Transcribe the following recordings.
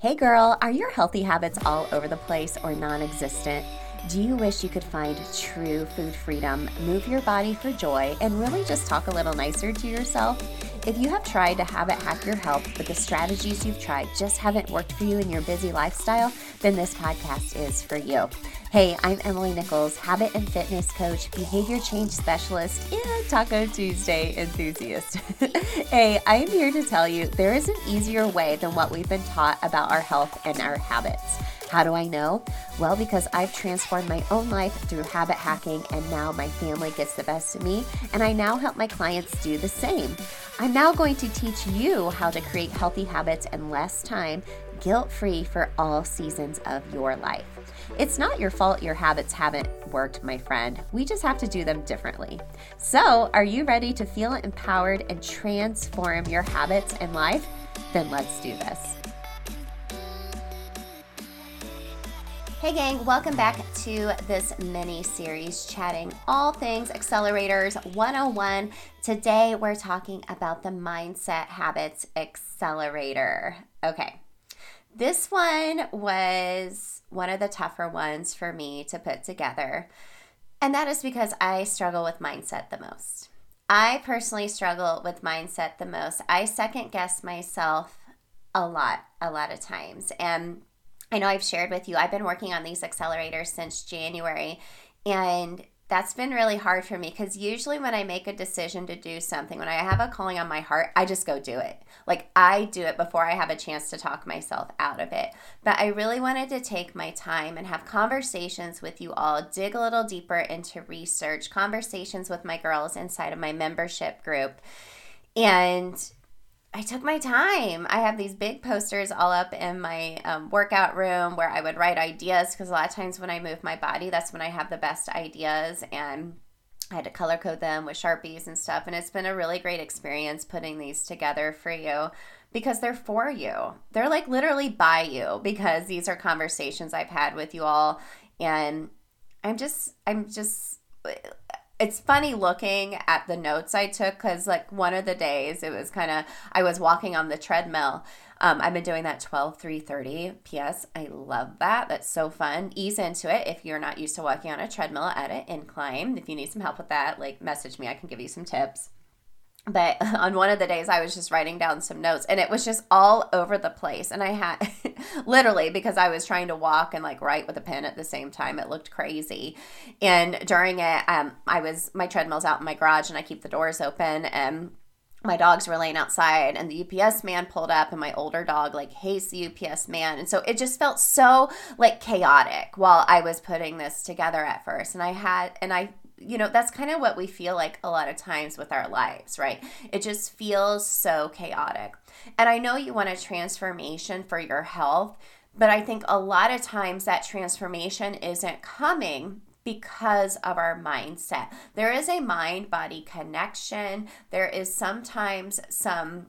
Hey girl, are your healthy habits all over the place or non existent? Do you wish you could find true food freedom, move your body for joy, and really just talk a little nicer to yourself? If you have tried to habit hack your health, but the strategies you've tried just haven't worked for you in your busy lifestyle, then this podcast is for you. Hey, I'm Emily Nichols, habit and fitness coach, behavior change specialist, and Taco Tuesday enthusiast. hey, I am here to tell you there is an easier way than what we've been taught about our health and our habits. How do I know? Well, because I've transformed my own life through habit hacking, and now my family gets the best of me, and I now help my clients do the same. I'm now going to teach you how to create healthy habits in less time, guilt free for all seasons of your life. It's not your fault your habits haven't worked, my friend. We just have to do them differently. So, are you ready to feel empowered and transform your habits and life? Then let's do this. Hey, gang, welcome back to this mini series chatting all things accelerators 101. Today, we're talking about the Mindset Habits Accelerator. Okay, this one was one of the tougher ones for me to put together, and that is because I struggle with mindset the most. I personally struggle with mindset the most. I second guess myself a lot, a lot of times. And I know I've shared with you, I've been working on these accelerators since January, and that's been really hard for me because usually when I make a decision to do something, when I have a calling on my heart, I just go do it. Like I do it before I have a chance to talk myself out of it. But I really wanted to take my time and have conversations with you all, dig a little deeper into research, conversations with my girls inside of my membership group. And I took my time. I have these big posters all up in my um, workout room where I would write ideas because a lot of times when I move my body, that's when I have the best ideas. And I had to color code them with Sharpies and stuff. And it's been a really great experience putting these together for you because they're for you. They're like literally by you because these are conversations I've had with you all. And I'm just, I'm just it's funny looking at the notes I took because, like, one of the days it was kind of, I was walking on the treadmill. Um, I've been doing that 12, 3 30 PS. I love that. That's so fun. Ease into it if you're not used to walking on a treadmill at an incline. If you need some help with that, like, message me. I can give you some tips but on one of the days i was just writing down some notes and it was just all over the place and i had literally because i was trying to walk and like write with a pen at the same time it looked crazy. And during it um, i was my treadmill's out in my garage and i keep the doors open and my dogs were laying outside and the UPS man pulled up and my older dog like hates the UPS man. And so it just felt so like chaotic while I was putting this together at first. And I had and I you know, that's kind of what we feel like a lot of times with our lives, right? It just feels so chaotic. And I know you want a transformation for your health, but I think a lot of times that transformation isn't coming because of our mindset. There is a mind body connection. There is sometimes some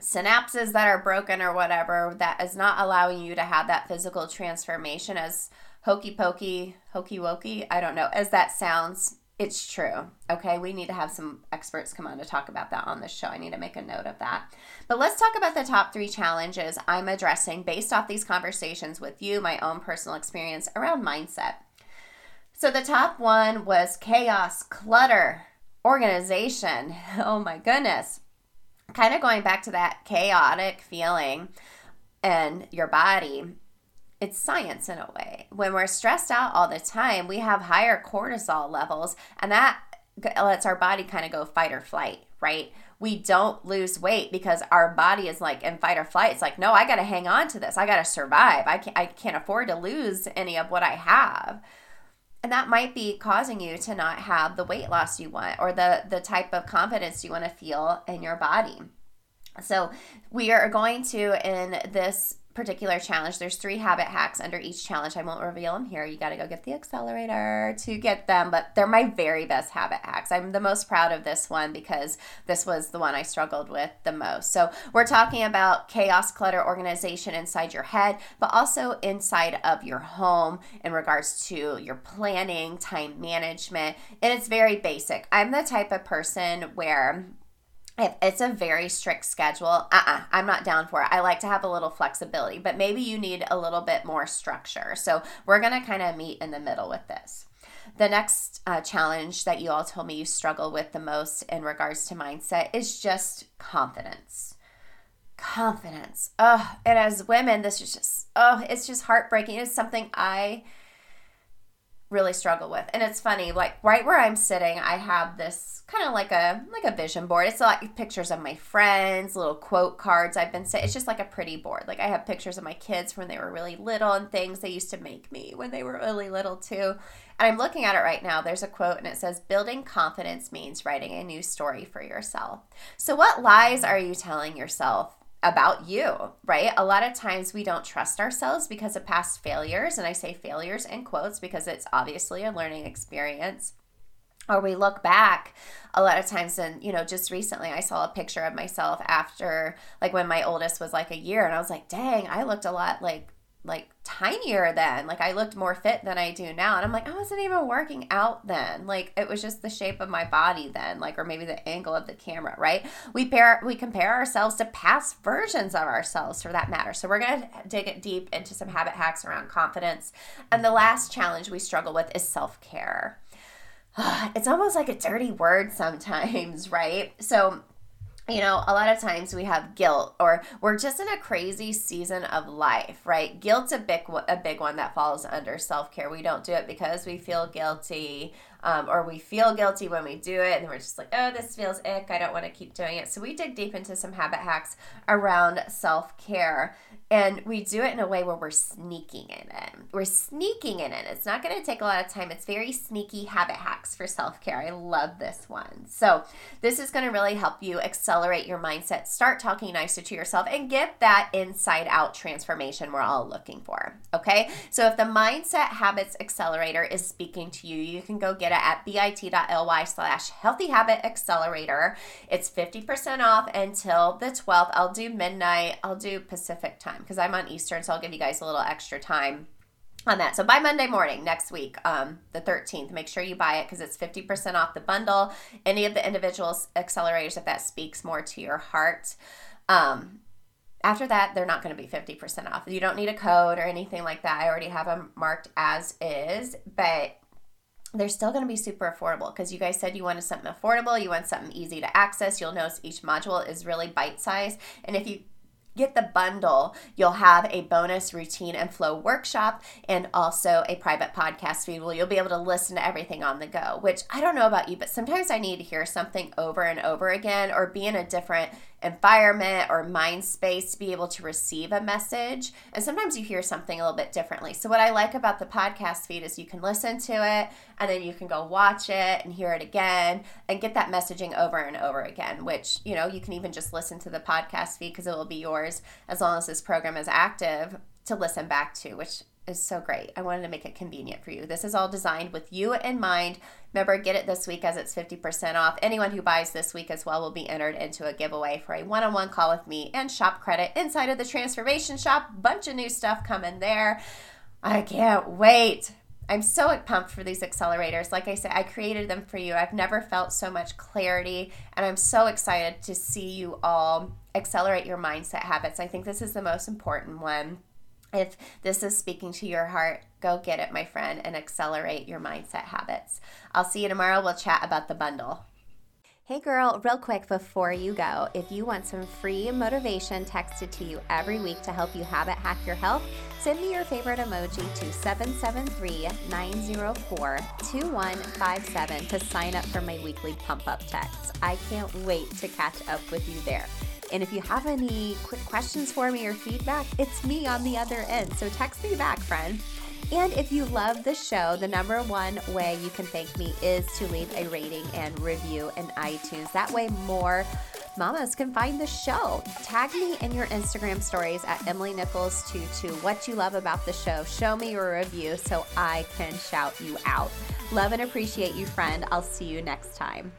synapses that are broken or whatever that is not allowing you to have that physical transformation as hokey pokey, hokey wokey, I don't know, as that sounds, it's true. Okay, we need to have some experts come on to talk about that on this show. I need to make a note of that. But let's talk about the top three challenges I'm addressing based off these conversations with you, my own personal experience around mindset. So the top one was chaos, clutter, organization. Oh my goodness. Kind of going back to that chaotic feeling and your body it's science in a way. When we're stressed out all the time, we have higher cortisol levels, and that lets our body kind of go fight or flight, right? We don't lose weight because our body is like in fight or flight. It's like, no, I got to hang on to this. I got to survive. I can't, I can't afford to lose any of what I have. And that might be causing you to not have the weight loss you want or the, the type of confidence you want to feel in your body. So, we are going to, in this particular challenge. There's three habit hacks under each challenge. I won't reveal them here. You got to go get the accelerator to get them, but they're my very best habit hacks. I'm the most proud of this one because this was the one I struggled with the most. So, we're talking about chaos, clutter, organization inside your head, but also inside of your home in regards to your planning, time management. And it's very basic. I'm the type of person where if it's a very strict schedule, uh-uh, I'm not down for it. I like to have a little flexibility, but maybe you need a little bit more structure. So we're going to kind of meet in the middle with this. The next uh, challenge that you all told me you struggle with the most in regards to mindset is just confidence. Confidence. Oh, and as women, this is just, oh, it's just heartbreaking. It's something I really struggle with. And it's funny, like right where I'm sitting, I have this kind of like a like a vision board. It's like pictures of my friends, little quote cards I've been saying. It's just like a pretty board. Like I have pictures of my kids when they were really little and things they used to make me when they were really little too. And I'm looking at it right now. There's a quote and it says building confidence means writing a new story for yourself. So what lies are you telling yourself about you, right? A lot of times we don't trust ourselves because of past failures. And I say failures in quotes because it's obviously a learning experience. Or we look back a lot of times, and you know, just recently I saw a picture of myself after, like, when my oldest was like a year, and I was like, dang, I looked a lot like like tinier then. Like I looked more fit than I do now. And I'm like, I wasn't even working out then. Like it was just the shape of my body then, like or maybe the angle of the camera, right? We pair we compare ourselves to past versions of ourselves for that matter. So we're gonna dig it deep into some habit hacks around confidence. And the last challenge we struggle with is self-care. It's almost like a dirty word sometimes, right? So you know, a lot of times we have guilt or we're just in a crazy season of life, right? Guilt's a big a big one that falls under self-care. We don't do it because we feel guilty um, or we feel guilty when we do it and we're just like, "Oh, this feels ick. I don't want to keep doing it." So we dig deep into some habit hacks around self-care. And we do it in a way where we're sneaking in it. We're sneaking in it. It's not going to take a lot of time. It's very sneaky habit hacks for self care. I love this one. So, this is going to really help you accelerate your mindset, start talking nicer to yourself, and get that inside out transformation we're all looking for. Okay. So, if the Mindset Habits Accelerator is speaking to you, you can go get it at bit.ly slash healthy habit accelerator. It's 50% off until the 12th. I'll do midnight, I'll do Pacific time time because I'm on Eastern, so I'll give you guys a little extra time on that. So by Monday morning next week, um, the 13th, make sure you buy it because it's 50% off the bundle. Any of the individual accelerators, if that speaks more to your heart. Um, after that, they're not going to be 50% off. You don't need a code or anything like that. I already have them marked as is, but they're still going to be super affordable because you guys said you wanted something affordable, you want something easy to access. You'll notice each module is really bite sized. And if you get the bundle, you'll have a bonus routine and flow workshop and also a private podcast feed where you'll be able to listen to everything on the go, which I don't know about you, but sometimes I need to hear something over and over again or be in a different environment or mind space to be able to receive a message. And sometimes you hear something a little bit differently. So, what I like about the podcast feed is you can listen to it and then you can go watch it and hear it again and get that messaging over and over again, which, you know, you can even just listen to the podcast feed because it will be yours as long as this program is active to listen back to, which is so great. I wanted to make it convenient for you. This is all designed with you in mind. Remember, get it this week as it's 50% off. Anyone who buys this week as well will be entered into a giveaway for a one on one call with me and shop credit inside of the Transformation Shop. Bunch of new stuff coming there. I can't wait. I'm so pumped for these accelerators. Like I said, I created them for you. I've never felt so much clarity, and I'm so excited to see you all accelerate your mindset habits. I think this is the most important one if this is speaking to your heart, go get it, my friend, and accelerate your mindset habits. I'll see you tomorrow. We'll chat about the bundle. Hey girl, real quick before you go, if you want some free motivation texted to you every week to help you habit hack your health, send me your favorite emoji to 773 904 2157 to sign up for my weekly pump up text. I can't wait to catch up with you there. And if you have any quick questions for me or feedback, it's me on the other end. So text me back, friend. And if you love the show, the number one way you can thank me is to leave a rating and review in iTunes. That way, more mamas can find the show. Tag me in your Instagram stories at Emily Nichols 22 what you love about the show. Show me your review so I can shout you out. Love and appreciate you, friend. I'll see you next time.